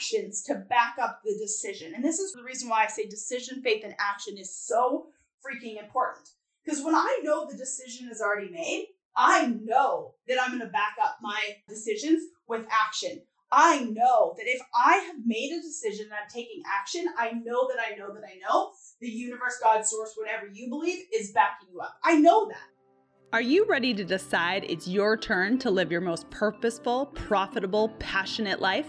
actions to back up the decision. And this is the reason why I say decision, faith, and action is so freaking important. Because when I know the decision is already made, I know that I'm going to back up my decisions with action. I know that if I have made a decision and I'm taking action, I know that I know that I know the universe, God, source, whatever you believe is backing you up. I know that. Are you ready to decide it's your turn to live your most purposeful, profitable, passionate life?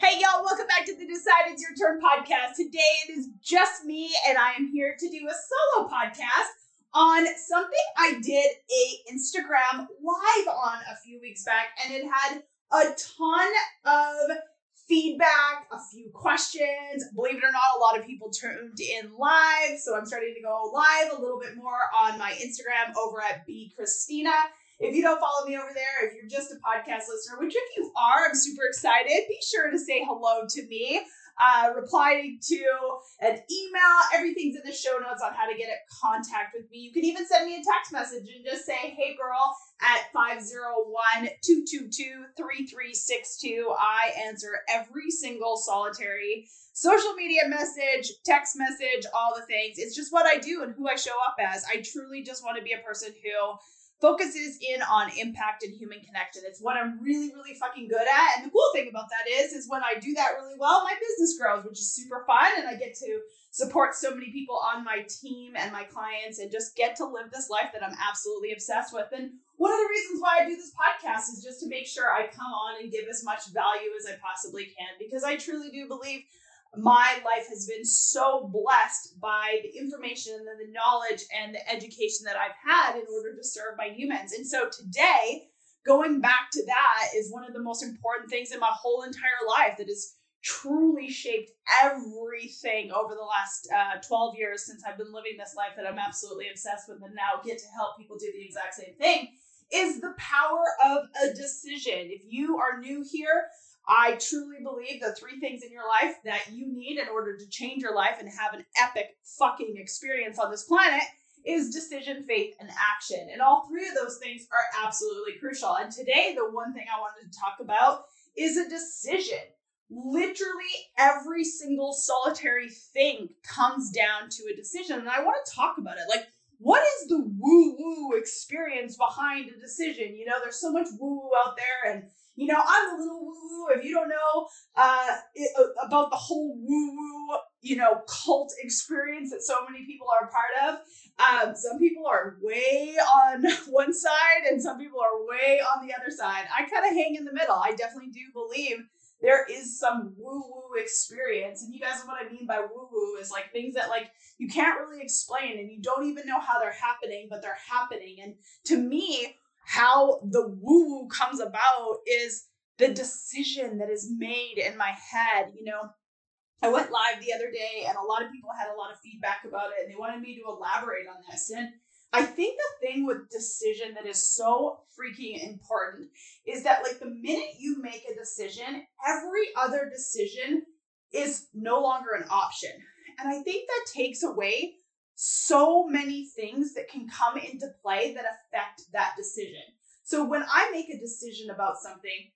Hey, y'all, welcome back to the Decide It's Your Turn podcast. Today it is just me, and I am here to do a solo podcast on something I did a Instagram live on a few weeks back, and it had a ton of feedback, a few questions. Believe it or not, a lot of people tuned in live, so I'm starting to go live a little bit more on my Instagram over at B Christina. If you don't follow me over there, if you're just a podcast listener, which if you are, I'm super excited. Be sure to say hello to me. Uh, reply to an email. Everything's in the show notes on how to get in contact with me. You can even send me a text message and just say, hey girl, at 501-222-3362. I answer every single solitary social media message, text message, all the things. It's just what I do and who I show up as. I truly just want to be a person who focuses in on impact and human connection. It's what I'm really, really fucking good at. And the cool thing about that is, is when I do that really well, my business grows, which is super fun. And I get to support so many people on my team and my clients and just get to live this life that I'm absolutely obsessed with. And one of the reasons why I do this podcast is just to make sure I come on and give as much value as I possibly can because I truly do believe my life has been so blessed by the information and the knowledge and the education that I've had in order to serve my humans. And so today, going back to that is one of the most important things in my whole entire life that has truly shaped everything over the last uh, 12 years since I've been living this life that I'm absolutely obsessed with and now get to help people do the exact same thing is the power of a decision. If you are new here, I truly believe the three things in your life that you need in order to change your life and have an epic fucking experience on this planet is decision, faith, and action. And all three of those things are absolutely crucial. And today, the one thing I wanted to talk about is a decision. Literally every single solitary thing comes down to a decision. And I want to talk about it. Like, what is the woo woo experience behind a decision? You know, there's so much woo woo out there, and you know, I'm a little woo woo. If you don't know uh, it, uh, about the whole woo woo, you know, cult experience that so many people are part of, um, some people are way on one side and some people are way on the other side. I kind of hang in the middle. I definitely do believe there is some woo woo experience. And you guys know what I mean by woo woo is like things that like you can't really explain and you don't even know how they're happening, but they're happening. And to me, how the woo woo comes about is the decision that is made in my head. You know, I went live the other day and a lot of people had a lot of feedback about it and they wanted me to elaborate on this. And I think the thing with decision that is so freaking important is that, like, the minute you make a decision, every other decision is no longer an option. And I think that takes away so many things that can come into play that affect that decision. So when I make a decision about something,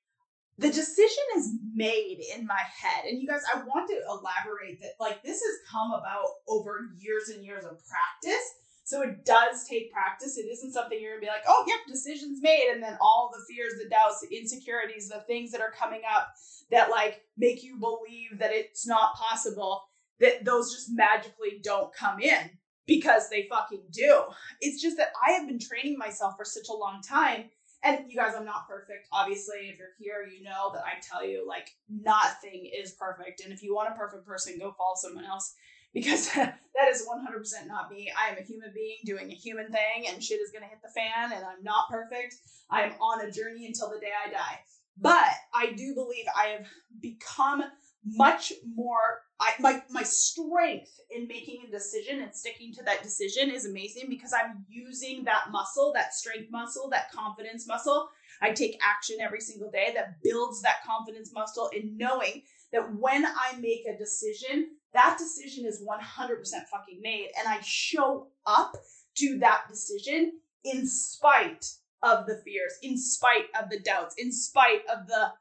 the decision is made in my head. And you guys, I want to elaborate that like this has come about over years and years of practice. So it does take practice. It isn't something you're gonna be like, oh, yep, decisions made. And then all the fears, the doubts, the insecurities, the things that are coming up that like make you believe that it's not possible, that those just magically don't come in because they fucking do. It's just that I have been training myself for such a long time. And you guys, I'm not perfect. Obviously, if you're here, you know that I tell you like nothing is perfect. And if you want a perfect person, go follow someone else because that is 100% not me. I am a human being doing a human thing and shit is going to hit the fan and I'm not perfect. I am on a journey until the day I die. But I do believe I have become much more I, my my strength in making a decision and sticking to that decision is amazing because I'm using that muscle, that strength muscle, that confidence muscle. I take action every single day that builds that confidence muscle in knowing that when I make a decision, that decision is 100% fucking made and I show up to that decision in spite of the fears, in spite of the doubts, in spite of the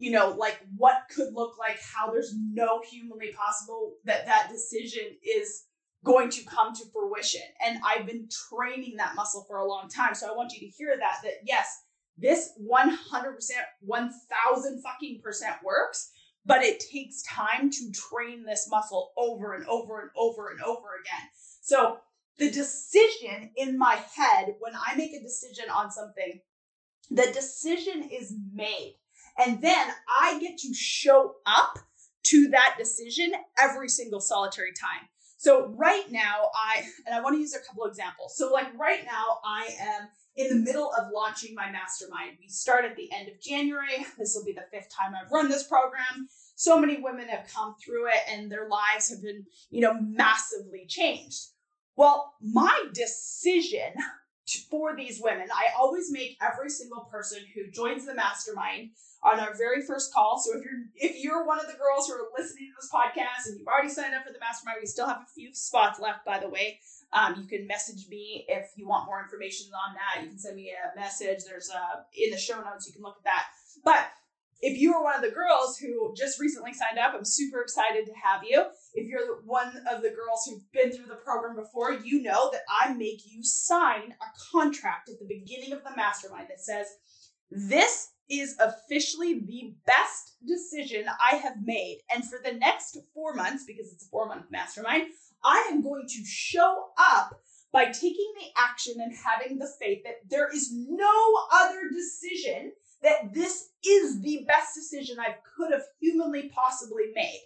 you know, like what could look like how there's no humanly possible that that decision is going to come to fruition. And I've been training that muscle for a long time. So I want you to hear that, that yes, this 100%, 1000 fucking percent works, but it takes time to train this muscle over and over and over and over again. So the decision in my head, when I make a decision on something, the decision is made. And then I get to show up to that decision every single solitary time. So right now, I, and I want to use a couple examples. So, like right now, I am in the middle of launching my mastermind. We start at the end of January. This will be the fifth time I've run this program. So many women have come through it and their lives have been, you know, massively changed. Well, my decision for these women, I always make every single person who joins the mastermind on our very first call. So if you're if you're one of the girls who are listening to this podcast and you've already signed up for the mastermind, we still have a few spots left, by the way. Um, you can message me if you want more information on that. You can send me a message. There's a in the show notes. You can look at that. But if you are one of the girls who just recently signed up, I'm super excited to have you. If you're one of the girls who've been through the program before, you know that I make you sign a contract at the beginning of the mastermind that says, This is officially the best decision I have made. And for the next four months, because it's a four month mastermind, I am going to show up by taking the action and having the faith that there is no other decision that this is the best decision I could have humanly possibly made.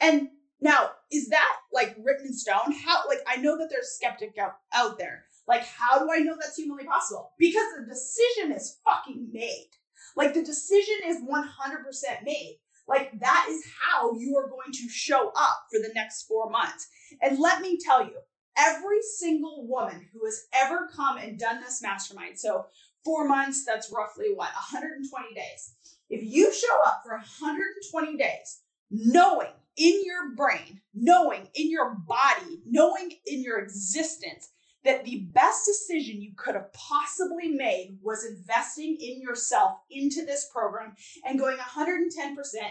And now, is that like written in stone? How, like, I know that there's skeptic out, out there. Like, how do I know that's humanly possible? Because the decision is fucking made. Like the decision is 100% made. Like that is how you are going to show up for the next four months. And let me tell you, every single woman who has ever come and done this mastermind, so four months, that's roughly what, 120 days. If you show up for 120 days, knowing in your brain, knowing in your body, knowing in your existence that the best decision you could have possibly made was investing in yourself into this program and going 110%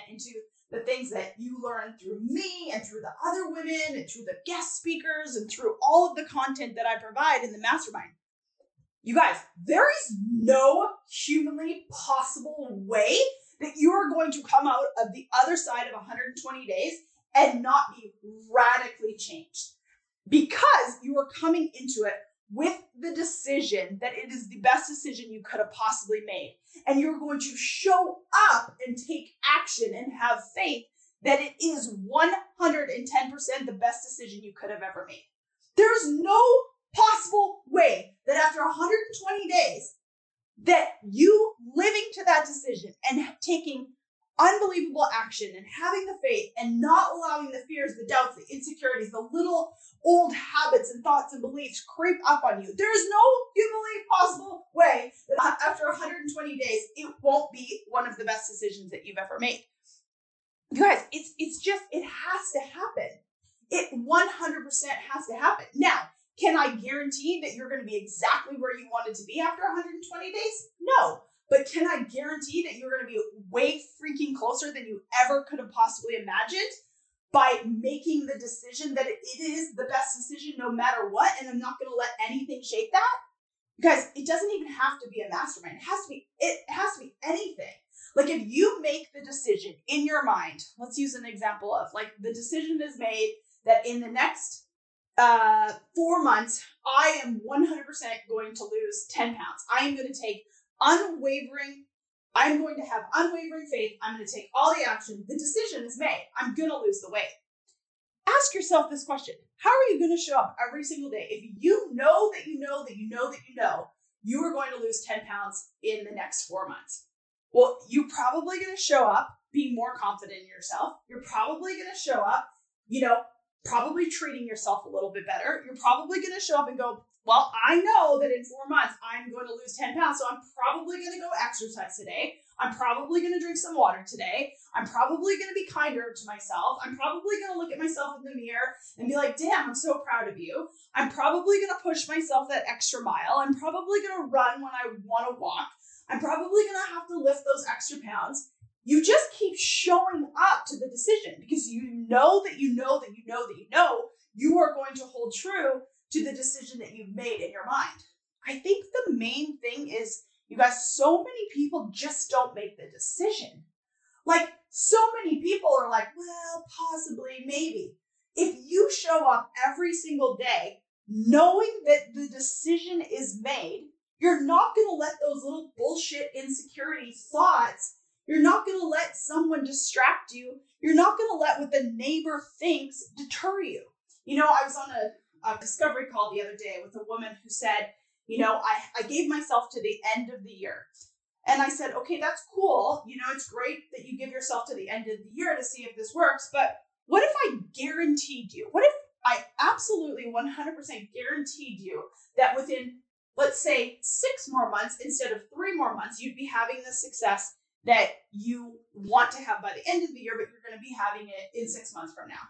into the things that you learn through me and through the other women and through the guest speakers and through all of the content that I provide in the mastermind. You guys, there is no humanly possible way that you are going to come out of the other side of 120 days and not be radically changed because you are coming into it with the decision that it is the best decision you could have possibly made. And you're going to show up and take action and have faith that it is 110% the best decision you could have ever made. There's no possible way that after 120 days that you living to that decision and taking unbelievable action and having the faith and not allowing the fears, the doubts, the insecurities, the little old habits and thoughts and beliefs creep up on you. There is no humanly possible way that after 120 days, it won't be one of the best decisions that you've ever made. You guys, it's it's just it has to happen. It 100% has to happen. Now, can I guarantee that you're going to be exactly where you wanted to be after 120 days? No. But can I guarantee that you're going to be way freaking closer than you ever could have possibly imagined by making the decision that it is the best decision no matter what? And I'm not going to let anything shake that? Guys, it doesn't even have to be a mastermind. It has to be it has to be anything. Like if you make the decision in your mind, let's use an example of like the decision is made that in the next uh, four months, I am 100% going to lose 10 pounds. I am going to take unwavering, I'm going to have unwavering faith. I'm going to take all the action. The decision is made. I'm going to lose the weight. Ask yourself this question How are you going to show up every single day if you know that you know that you know that you know you are going to lose 10 pounds in the next four months? Well, you're probably going to show up being more confident in yourself. You're probably going to show up, you know, probably treating yourself a little bit better. You're probably going to show up and go, Well, I know that in four months I'm going to lose 10 pounds, so I'm probably going to go exercise today. I'm probably going to drink some water today. I'm probably going to be kinder to myself. I'm probably going to look at myself in the mirror and be like, damn, I'm so proud of you. I'm probably going to push myself that extra mile. I'm probably going to run when I want to walk. I'm probably going to have to lift those extra pounds. You just keep showing up to the decision because you know that you know that you know that you know you are going to hold true to the decision that you've made in your mind. I think the main thing is you guys, so many people just don't make the decision. Like, so many people are like, well, possibly, maybe. If you show up every single day knowing that the decision is made, you're not going to let those little bullshit insecurity thoughts, you're not going to let someone distract you. You're not going to let what the neighbor thinks deter you. You know, I was on a, a discovery call the other day with a woman who said, you know, I, I gave myself to the end of the year. And I said, okay, that's cool. You know, it's great that you give yourself to the end of the year to see if this works. But what if I guaranteed you? What if I absolutely 100% guaranteed you that within, let's say, six more months instead of three more months, you'd be having the success that you want to have by the end of the year, but you're going to be having it in six months from now?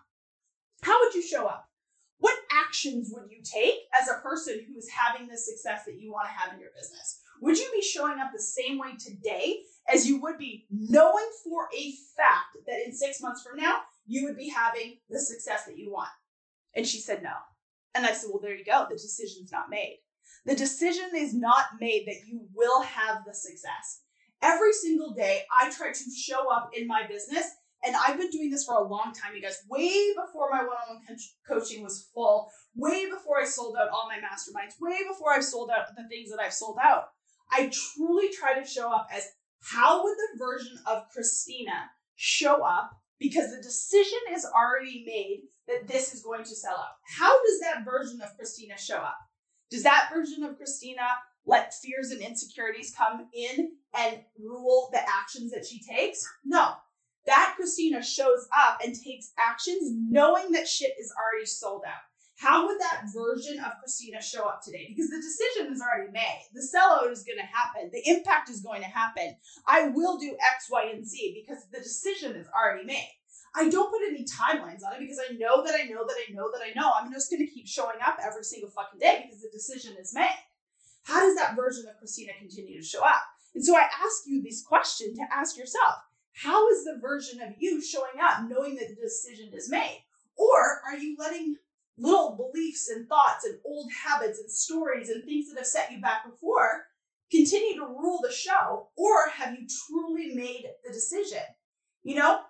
How would you show up? what actions would you take as a person who is having the success that you want to have in your business? Would you be showing up the same way today as you would be knowing for a fact that in six months from now, you would be having the success that you want? And she said no. And I said, well, there you go. The decision's not made. The decision is not made that you will have the success. Every single day, I try to show up in my business and I've been doing this for a long time, you guys, way before my one on one coaching was full, way before I sold out all my masterminds, way before I've sold out the things that I've sold out. I truly try to show up as how would the version of Christina show up because the decision is already made that this is going to sell out. How does that version of Christina show up? Does that version of Christina let fears and insecurities come in and rule the actions that she takes? No that Christina shows up and takes actions knowing that shit is already sold out. How would that version of Christina show up today? Because the decision is already made. The sellout is going to happen. The impact is going to happen. I will do X, Y, and Z because the decision is already made. I don't put any timelines on it because I know that I know that I know that I know. I'm just going to keep showing up every single fucking day because the decision is made. How does that version of Christina continue to show up? And so I ask you this question to ask yourself how is the version of you showing up knowing that the decision is made? Or are you letting little beliefs and thoughts and old habits and stories and things that have set you back before continue to rule the show? Or have you truly made the decision? You know,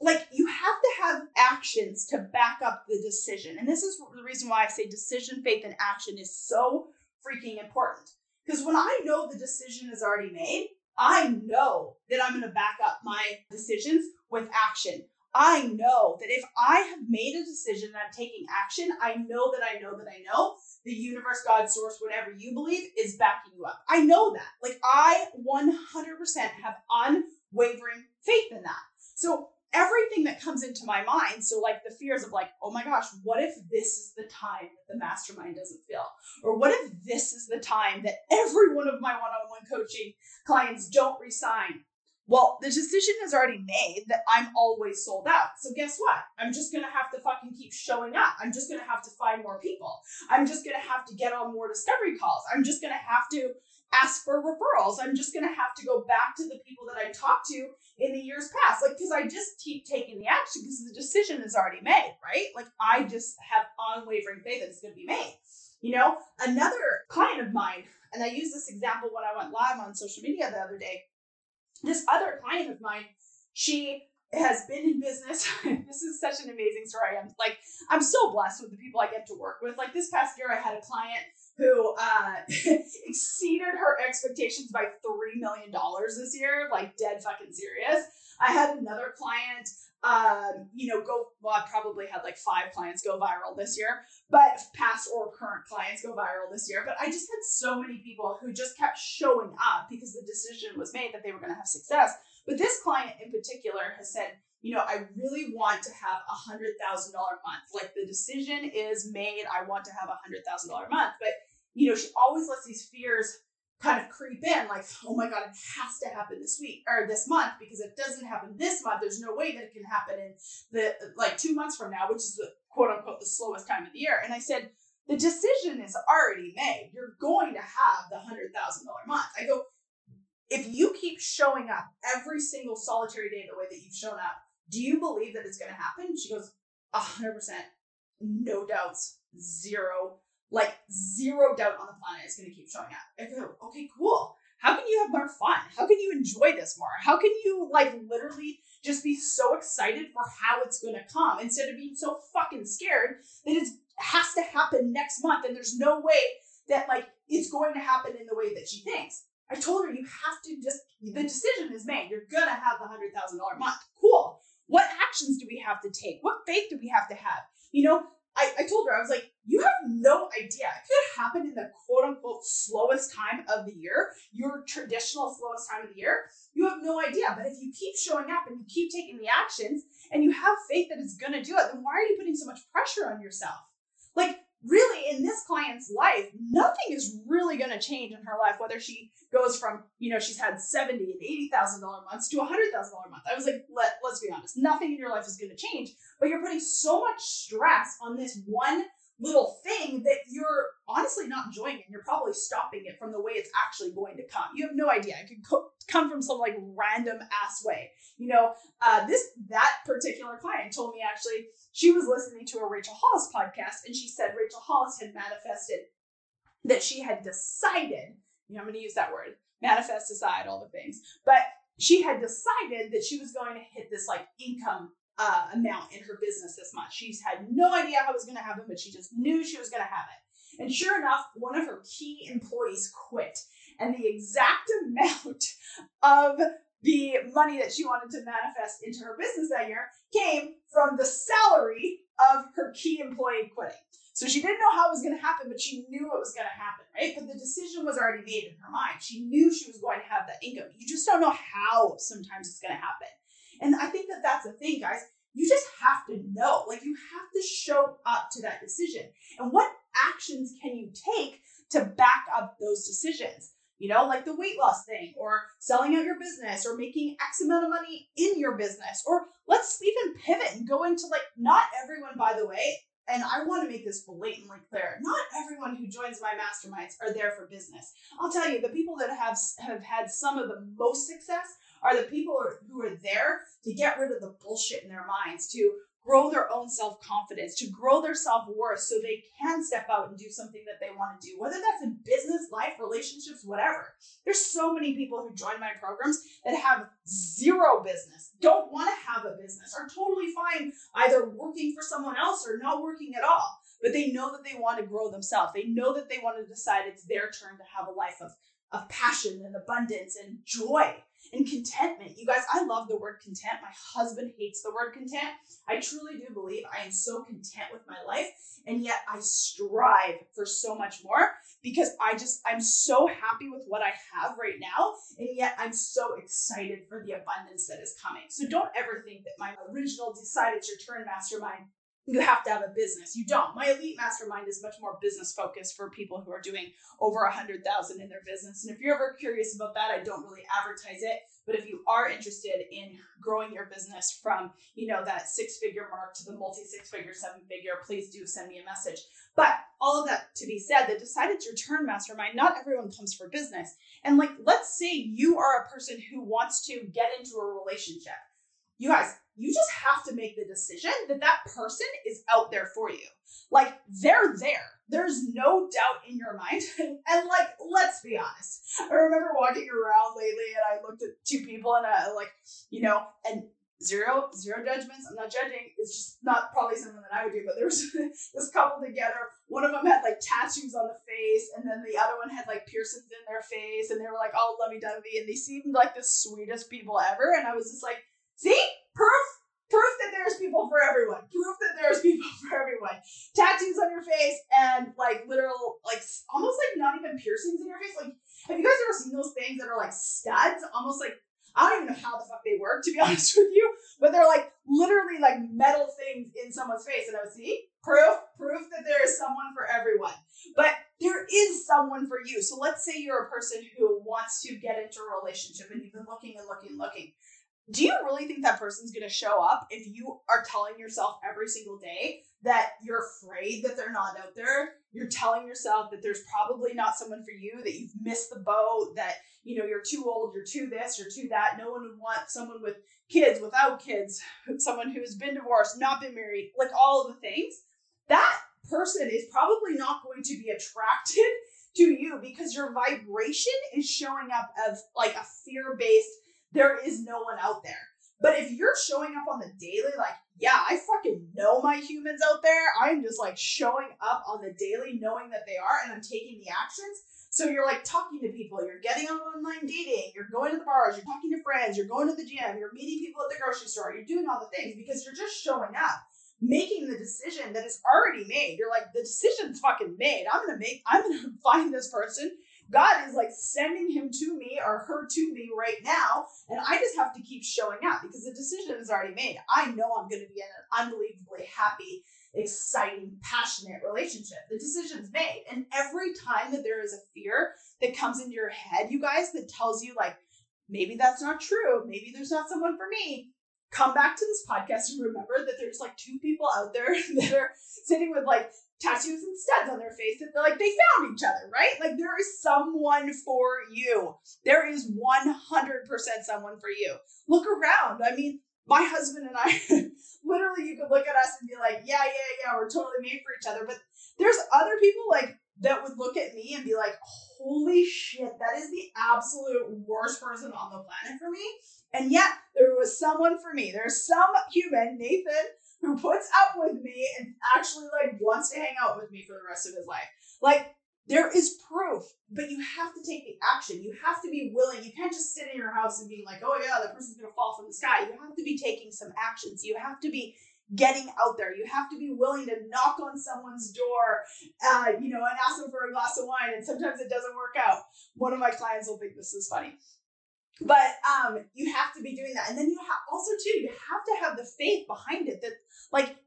like you have to have actions to back up the decision. And this is the reason why I say decision, faith, and action is so freaking important. Because when I know the decision is already made, I know that I'm going to back up my decisions with action. I know that if I have made a decision and I'm taking action, I know that I know that I know the universe, God, source, whatever you believe is backing you up. I know that. Like I 100% have unwavering faith in that. So everything that comes into my mind. So, like the fears of, like, oh my gosh, what if this is the time that the mastermind doesn't feel? Or what if this is the time that every one of my one on one coaching clients don't resign? Well, the decision is already made that I'm always sold out. So, guess what? I'm just going to have to fucking keep showing up. I'm just going to have to find more people. I'm just going to have to get on more discovery calls. I'm just going to have to ask for referrals. I'm just going to have to go back to the people that I talked to in the years past. Like, because I just keep taking the action because the decision is already made, right? Like, I just have unwavering faith that it's going to be made. You know, another client of mine, and I used this example when I went live on social media the other day. This other client of mine, she has been in business. this is such an amazing story. I'm like, I'm so blessed with the people I get to work with. Like this past year, I had a client who uh, exceeded her expectations by $3 million this year, like dead fucking serious. I had another client, um, you know, go, well, I probably had like five clients go viral this year, but past or current clients go viral this year. But I just had so many people who just kept showing up because the decision was made that they were going to have success. But this client in particular has said, you know, I really want to have a hundred thousand dollar month. Like the decision is made, I want to have a hundred thousand dollar month. But you know, she always lets these fears kind of creep in, like, oh my god, it has to happen this week or this month because it doesn't happen this month. There's no way that it can happen in the like two months from now, which is the quote unquote the slowest time of the year. And I said, the decision is already made. You're going to have the hundred thousand dollar month. I go, if you keep showing up every single solitary day the way that you've shown up, do you believe that it's going to happen? She goes, 100%, no doubts, zero, like zero doubt on the planet it's going to keep showing up. I go, okay, cool. How can you have more fun? How can you enjoy this more? How can you like literally just be so excited for how it's going to come instead of being so fucking scared that it has to happen next month and there's no way that like it's going to happen in the way that she thinks. I told her you have to just the decision is made. You're gonna have the hundred thousand dollar month. Cool. What actions do we have to take? What faith do we have to have? You know, I, I told her, I was like, you have no idea. It could happen in the quote unquote slowest time of the year, your traditional slowest time of the year. You have no idea. But if you keep showing up and you keep taking the actions and you have faith that it's gonna do it, then why are you putting so much pressure on yourself? Like really in this client's life, nothing is really going to change in her life, whether she goes from, you know, she's had 70 and $80,000 months to $100,000 a month. I was like, Let, let's be honest, nothing in your life is going to change, but you're putting so much stress on this one little thing that you're honestly not enjoying. And you're probably stopping it from the way it's actually going to come. You have no idea. It could co- come from some like random ass way. You know, uh, this that particular client told me actually she was listening to a Rachel Hollis podcast, and she said Rachel Hollis had manifested that she had decided. You know, I'm going to use that word manifest, decide, all the things, but she had decided that she was going to hit this like income uh, amount in her business this month. She's had no idea how it was going to happen, but she just knew she was going to have it. And sure enough, one of her key employees quit. And the exact amount of the money that she wanted to manifest into her business that year came from the salary of her key employee quitting. So she didn't know how it was going to happen, but she knew it was going to happen, right? But the decision was already made in her mind. She knew she was going to have that income. You just don't know how sometimes it's going to happen. And I think that that's the thing, guys. You just have to know. Like, you have to show up to that decision. And what actions can you take to back up those decisions? You know, like the weight loss thing, or selling out your business, or making X amount of money in your business, or let's even pivot and go into like, not everyone, by the way, and I want to make this blatantly clear. Not everyone who joins my masterminds are there for business. I'll tell you, the people that have have had some of the most success are the people who are there to get rid of the bullshit in their minds, to grow their own self confidence, to grow their self worth so they can step out and do something that they want to do, whether that's in business, life, relationships, whatever. There's so many people who join my programs that have zero business, don't want to have a business, are totally fine either working for someone else or not working at all. But they know that they want to grow themselves. They know that they want to decide it's their turn to have a life of, of passion and abundance and joy and contentment. You guys, I love the word content. My husband hates the word content. I truly do believe I am so content with my life, and yet I strive for so much more because I just, I'm so happy with what I have right now, and yet I'm so excited for the abundance that is coming. So don't ever think that my original Decide It's Your Turn mastermind you have to have a business. You don't. My elite mastermind is much more business focused for people who are doing over a hundred thousand in their business. And if you're ever curious about that, I don't really advertise it. But if you are interested in growing your business from, you know, that six figure mark to the multi six figure, seven figure, please do send me a message. But all of that to be said, the decided Your Turn mastermind, not everyone comes for business. And like, let's say you are a person who wants to get into a relationship. You guys, you just have to make the decision that that person is out there for you. Like they're there. There's no doubt in your mind. and like, let's be honest. I remember walking around lately and I looked at two people and I like, you know, and zero zero judgments. I'm not judging. It's just not probably something that I would do. But there was this couple together. One of them had like tattoos on the face, and then the other one had like piercings in their face, and they were like oh, all lovey dovey, and they seemed like the sweetest people ever. And I was just like, see, proof. Proof that there's people for everyone. Proof that there's people for everyone. Tattoos on your face and like literal, like almost like not even piercings in your face. Like, have you guys ever seen those things that are like studs? Almost like I don't even know how the fuck they work, to be honest with you, but they're like literally like metal things in someone's face. And I was see proof, proof that there is someone for everyone. But there is someone for you. So let's say you're a person who wants to get into a relationship and you've been looking and looking and looking. Do you really think that person's gonna show up if you are telling yourself every single day that you're afraid that they're not out there? You're telling yourself that there's probably not someone for you, that you've missed the boat, that you know, you're too old, you're too this, you're too that. No one would want someone with kids, without kids, someone who's been divorced, not been married, like all of the things. That person is probably not going to be attracted to you because your vibration is showing up as like a fear based, there is no one out there. But if you're showing up on the daily, like, yeah, I fucking know my humans out there. I'm just like showing up on the daily, knowing that they are, and I'm taking the actions so you're like talking to people, you're getting on online dating, you're going to the bars, you're talking to friends, you're going to the gym, you're meeting people at the grocery store, you're doing all the things because you're just showing up, making the decision that is already made. You're like, the decision's fucking made. I'm gonna make, I'm gonna find this person. God is like sending him to me or her to me right now. And I just have to keep showing up because the decision is already made. I know I'm going to be in an unbelievably happy, exciting, passionate relationship. The decision's made. And every time that there is a fear that comes into your head, you guys, that tells you, like, maybe that's not true, maybe there's not someone for me, come back to this podcast and remember that there's like two people out there that are sitting with like tattoos and studs on their face that they're like they found each other, right? Like there is someone for you. There is 100% someone for you. Look around. I mean, my husband and I, literally, you could look at us and be like, yeah, yeah, yeah, we're totally made for each other. But there's other people like that would look at me and be like, holy shit, that is the absolute worst person on the planet for me. And yet, there was someone for me. There's some human, Nathan, who puts up with me and actually like wants to hang out with me for the rest of his life. Like, there is proof, but you have to take the action. You have to be willing. You can't just sit in your house and be like, oh yeah, that person's gonna fall from the sky. You have to be taking some actions. You have to be getting out there. You have to be willing to knock on someone's door, uh, you know, and ask them for a glass of wine. And sometimes it doesn't work out. One of my clients will think this is funny. But um, you have to be doing that. And then you have also too, you have to have the faith behind it that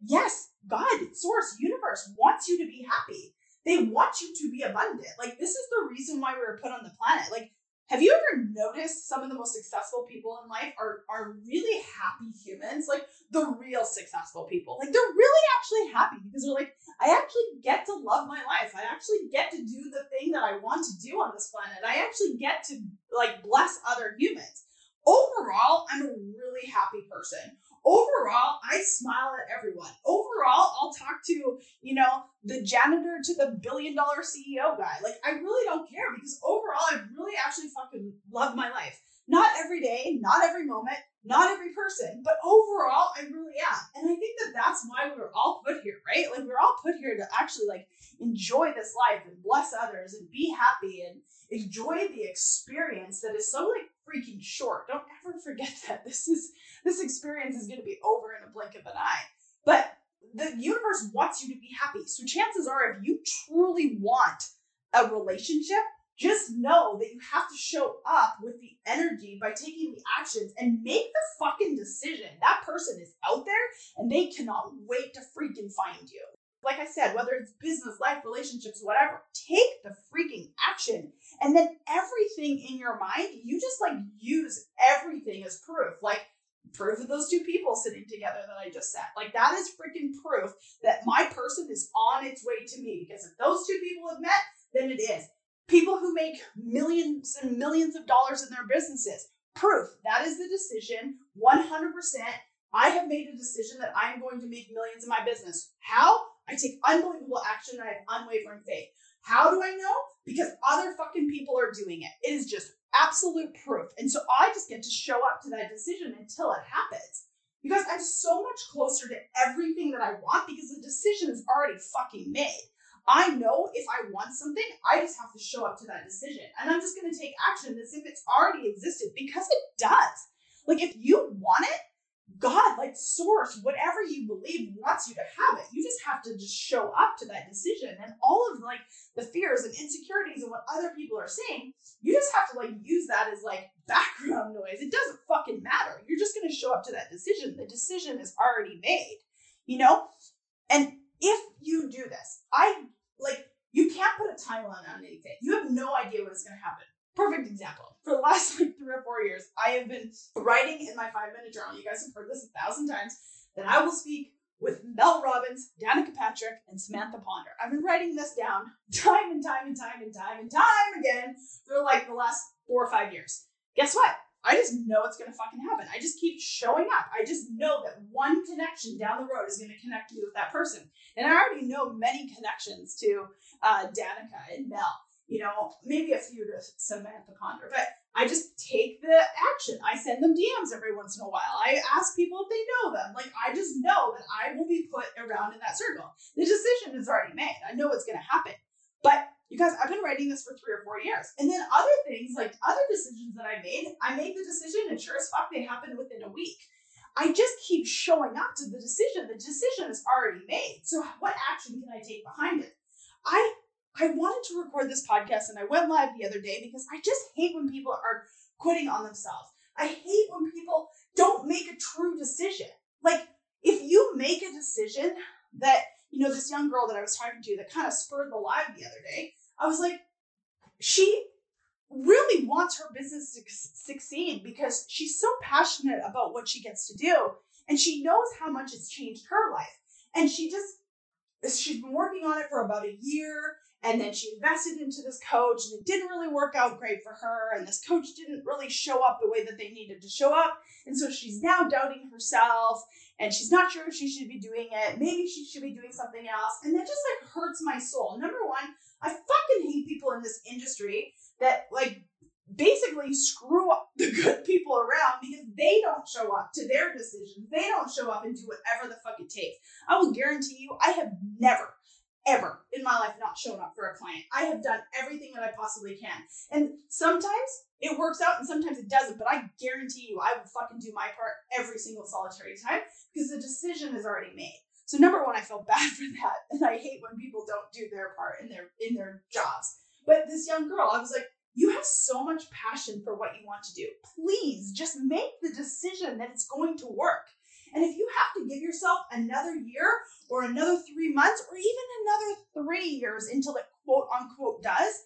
yes, God, source, universe wants you to be happy they want you to be abundant. Like this is the reason why we were put on the planet. Like, have you ever noticed some of the most successful people in life are are really happy humans? Like the real successful people. Like they're really actually happy because they're like, I actually get to love my life. I actually get to do the thing that I want to do on this planet. I actually get to like bless other humans. Overall, I'm a really happy person overall, I smile at everyone. Overall, I'll talk to, you know, the janitor to the billion dollar CEO guy. Like, I really don't care because overall, I really actually fucking love my life. Not every day, not every moment, not every person, but overall, I really am. And I think that that's why we were all put here, right? Like, we're all put here to actually, like, enjoy this life and bless others and be happy and enjoy the experience that is so, like, freaking short. Don't ever forget that. This is this experience is going to be over in a blink of an eye. But the universe wants you to be happy. So chances are if you truly want a relationship, just know that you have to show up with the energy by taking the actions and make the fucking decision. That person is out there and they cannot wait to freaking find you like I said, whether it's business, life, relationships, whatever, take the freaking action. And then everything in your mind, you just like use everything as proof. Like proof of those two people sitting together that I just said. Like that is freaking proof that my person is on its way to me. Because if those two people have met, then it is. People who make millions and millions of dollars in their businesses, proof that is the decision 100%. I have made a decision that I'm going to make millions in my business. How? I take unbelievable action I have unwavering faith. How do I know? Because other fucking people are doing it. It is just absolute proof. And so I just get to show up to that decision until it happens. because I'm so much closer to everything that I want because the decision is already fucking made. I know if I want something, I just have to show up to that decision. And I'm just going to take action as if it's already existed because it does. Like, if you want it, God, like source, whatever you believe wants you to have it. Have to just show up to that decision. And all of like the fears and insecurities and what other people are saying, you just have to like use that as like background noise. It doesn't fucking matter. You're just gonna show up to that decision. The decision is already made, you know? And if you do this, I like you can't put a timeline on anything. You have no idea what's gonna happen perfect example. For the last like three or four years, I have been writing in my five minute journal. You guys have heard this a thousand times that I will speak with Mel Robbins, Danica Patrick, and Samantha Ponder. I've been writing this down time and time and time and time and time again for like the last four or five years. Guess what? I just know it's gonna fucking happen. I just keep showing up. I just know that one connection down the road is gonna connect me with that person. And I already know many connections to uh, Danica and Mel you know, maybe a few to Samantha Ponder, but I just take the action. I send them DMs every once in a while. I ask people if they know them. Like, I just know that I will be put around in that circle. The decision is already made. I know it's going to happen. But you guys, I've been writing this for three or four years. And then other things, like other decisions that I made, I made the decision, and sure as fuck, they happened within a week. I just keep showing up to the decision. The decision is already made. So, what action can I take behind it? I I wanted to record this podcast and I went live the other day because I just hate when people are quitting on themselves. I hate when people don't make a true decision. Like, if you make a decision that, you know, this young girl that I was talking to that kind of spurred the live the other day, I was like, she really wants her business to succeed because she's so passionate about what she gets to do and she knows how much it's changed her life. And she just, she's been working on it for about a year and then she invested into this coach, and it didn't really work out great for her. And this coach didn't really show up the way that they needed to show up. And so she's now doubting herself, and she's not sure if she should be doing it. Maybe she should be doing something else. And that just like hurts my soul. Number one, I fucking hate people in this industry that like basically screw up the good people around because they don't show up to their decisions. They don't show up and do whatever the fuck it takes. I will guarantee you, I have never ever in my life not shown up for a client. I have done everything that I possibly can. And sometimes it works out and sometimes it doesn't, but I guarantee you I will fucking do my part every single solitary time because the decision is already made. So number one, I feel bad for that. And I hate when people don't do their part in their in their jobs. But this young girl, I was like, you have so much passion for what you want to do. Please just make the decision that it's going to work. And if you have to give yourself another year or another three months or even another three years until it quote unquote does,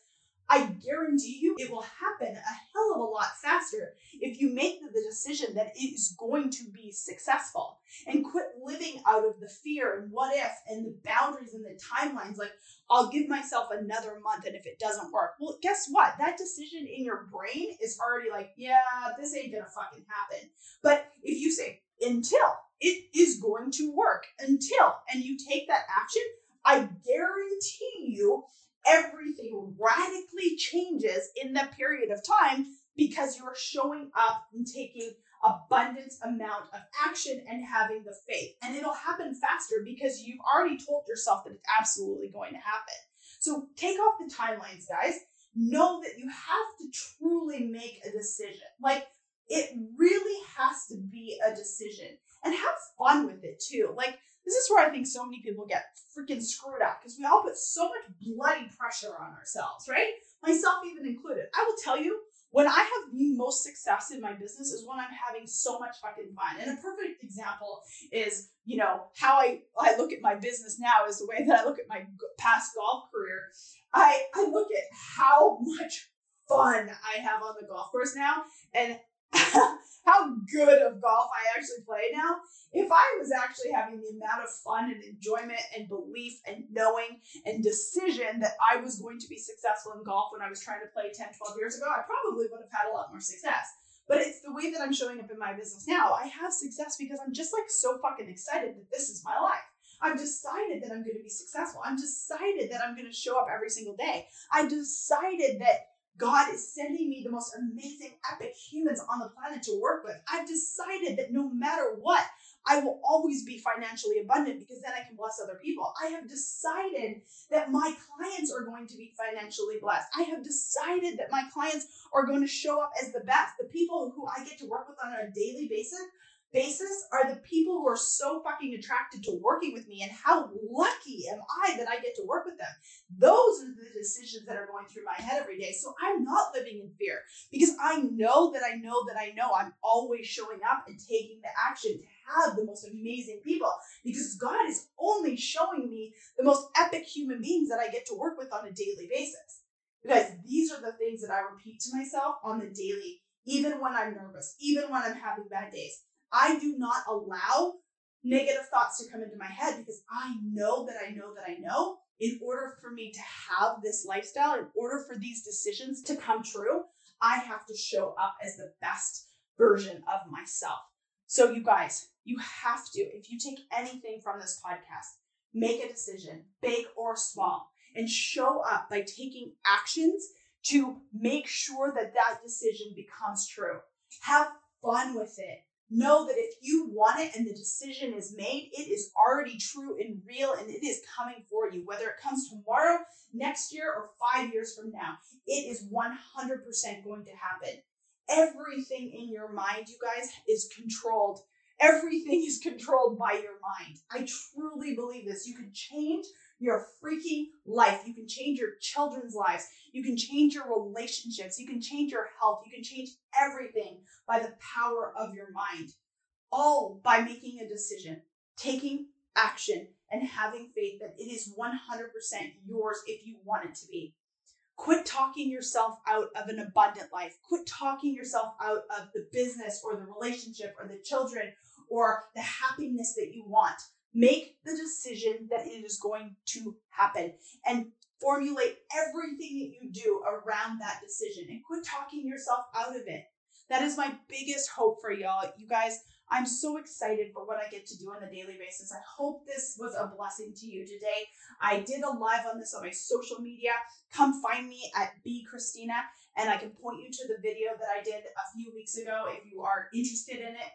I guarantee you it will happen a hell of a lot faster if you make the decision that it is going to be successful and quit living out of the fear and what if and the boundaries and the timelines. Like, I'll give myself another month and if it doesn't work, well, guess what? That decision in your brain is already like, yeah, this ain't gonna fucking happen. But if you say, until it is going to work until and you take that action i guarantee you everything radically changes in that period of time because you're showing up and taking abundance amount of action and having the faith. And it'll happen faster because you've already told yourself that it's absolutely going to happen. So take off the timelines guys. Know that you have to truly make a decision. Like it really has to be a decision and have fun with it too. Like, this is where I think so many people get freaking screwed up because we all put so much bloody pressure on ourselves, right? Myself even included. I will tell you, when I have the most success in my business is when I'm having so much fucking fun. And a perfect example is, you know, how I, I look at my business now is the way that I look at my past golf career. I, I look at how much fun I have on the golf course now and how good of golf I actually play now. If I was actually having the amount of fun and enjoyment and belief and knowing and decision that I was going to be successful in golf when I was trying to play 10, 12 years ago, I probably would have had a lot more success. But it's the way that I'm showing up in my business now. I have success because I'm just like so fucking excited that this is my life. I've decided that I'm going to be successful. I'm decided that I'm going to show up every single day. I decided that God is sending me the most amazing, epic humans on the planet to work with. I've decided that no matter what, I will always be financially abundant because then I can bless other people. I have decided that my clients are going to be financially blessed. I have decided that my clients are going to show up as the best. The people who I get to work with on a daily basis basis are the people who are so fucking attracted to working with me and how lucky am I that I get to work with them. Those are the decisions that are going through my head every day. So I'm not living in fear because I know that I know that I know I'm always showing up and taking the action to have the most amazing people because God is only showing me the most epic human beings that I get to work with on a daily basis. Because these are the things that I repeat to myself on the daily, even when I'm nervous, even when I'm having bad days. I do not allow negative thoughts to come into my head because I know that I know that I know in order for me to have this lifestyle, in order for these decisions to come true, I have to show up as the best version of myself. So, you guys, you have to, if you take anything from this podcast, make a decision, big or small, and show up by taking actions to make sure that that decision becomes true. Have fun with it know that if you want it and the decision is made, it is already true and real and it is coming for you. Whether it comes tomorrow, next year, or five years from now, it is 100% going to happen. Everything in your mind, you guys, is controlled. Everything is controlled by your mind. I truly believe this. You can change your freaking life. You can change your children's lives. You can change your relationships. You can change your health. You can change everything by the power of your mind. All by making a decision, taking action, and having faith that it is 100% yours if you want it to be. Quit talking yourself out of an abundant life. Quit talking yourself out of the business or the relationship or the children or the happiness that you want. Make the decision that it is going to happen and formulate everything that you do around that decision and quit talking yourself out of it. That is my biggest hope for y'all. You guys, I'm so excited for what I get to do on a daily basis. I hope this was a blessing to you today. I did a live on this on my social media. Come find me at B Christina, and I can point you to the video that I did a few weeks ago if you are interested in it.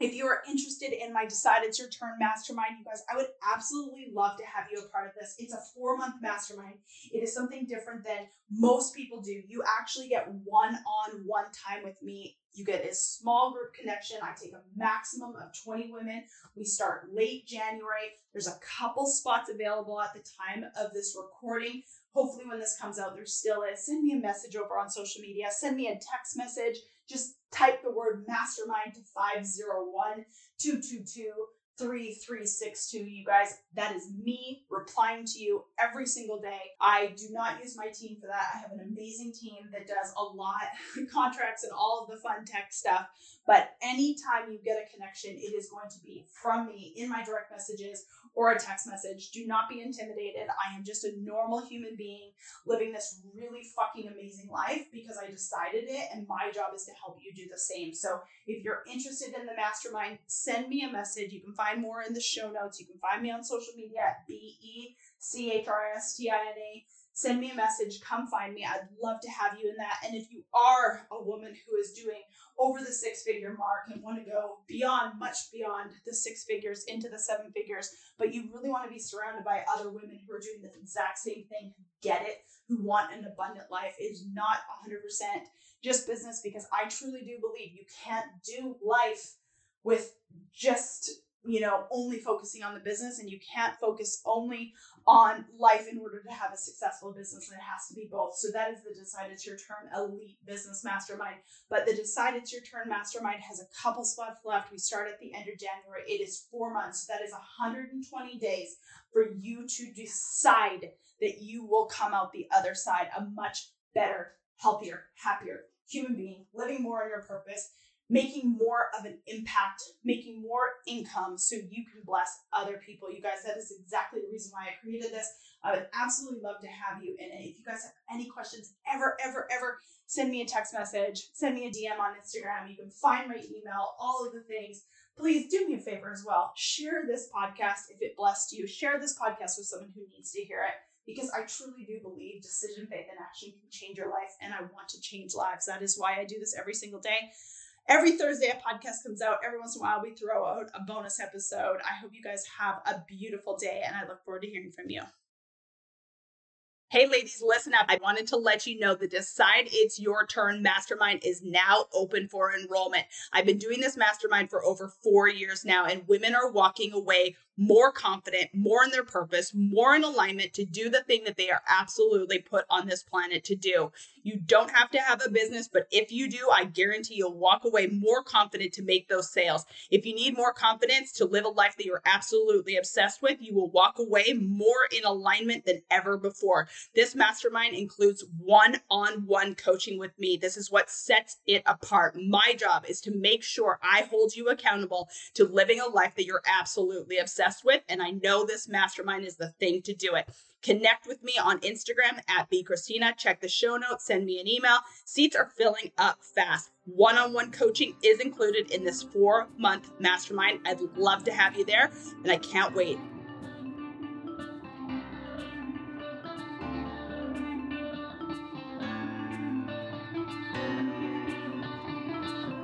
If you are interested in my Decide It's Your Turn mastermind, you guys, I would absolutely love to have you a part of this. It's a four month mastermind. It is something different than most people do. You actually get one on one time with me. You get a small group connection. I take a maximum of 20 women. We start late January. There's a couple spots available at the time of this recording. Hopefully, when this comes out, there still is. Send me a message over on social media. Send me a text message. Just type the word mastermind to 501 222 3362. You guys, that is me replying to you every single day. I do not use my team for that. I have an amazing team that does a lot, contracts and all of the fun tech stuff. But anytime you get a connection, it is going to be from me in my direct messages or a text message. Do not be intimidated. I am just a normal human being living this really fucking amazing life because I decided it, and my job is to help you do the same. So if you're interested in the mastermind, send me a message. You can find more in the show notes. You can find me on social media at B E C H R S T I N A send me a message, come find me. I'd love to have you in that. And if you are a woman who is doing over the six figure mark and want to go beyond, much beyond the six figures into the seven figures, but you really want to be surrounded by other women who are doing the exact same thing, who get it, who want an abundant life, it is not 100% just business because I truly do believe you can't do life with just you know, only focusing on the business and you can't focus only on life in order to have a successful business and it has to be both. So that is the Decide It's Your Turn Elite Business Mastermind. But the Decide It's Your Turn Mastermind has a couple spots left. We start at the end of January. It is four months. So that is 120 days for you to decide that you will come out the other side a much better, healthier, happier human being, living more on your purpose making more of an impact, making more income so you can bless other people. You guys, that is exactly the reason why I created this. I would absolutely love to have you in it. If you guys have any questions, ever, ever, ever, send me a text message, send me a DM on Instagram. You can find my email, all of the things. Please do me a favor as well. Share this podcast if it blessed you. Share this podcast with someone who needs to hear it because I truly do believe decision, faith, and action can change your life, and I want to change lives. That is why I do this every single day. Every Thursday, a podcast comes out. Every once in a while, we throw out a bonus episode. I hope you guys have a beautiful day, and I look forward to hearing from you. Hey, ladies, listen up. I wanted to let you know the Decide It's Your Turn Mastermind is now open for enrollment. I've been doing this mastermind for over four years now, and women are walking away more confident, more in their purpose, more in alignment to do the thing that they are absolutely put on this planet to do. You don't have to have a business, but if you do, I guarantee you'll walk away more confident to make those sales. If you need more confidence to live a life that you're absolutely obsessed with, you will walk away more in alignment than ever before. This mastermind includes one on one coaching with me. This is what sets it apart. My job is to make sure I hold you accountable to living a life that you're absolutely obsessed with. And I know this mastermind is the thing to do it. Connect with me on Instagram at bchristina. Check the show notes, send me an email. Seats are filling up fast. One on one coaching is included in this four month mastermind. I'd love to have you there, and I can't wait.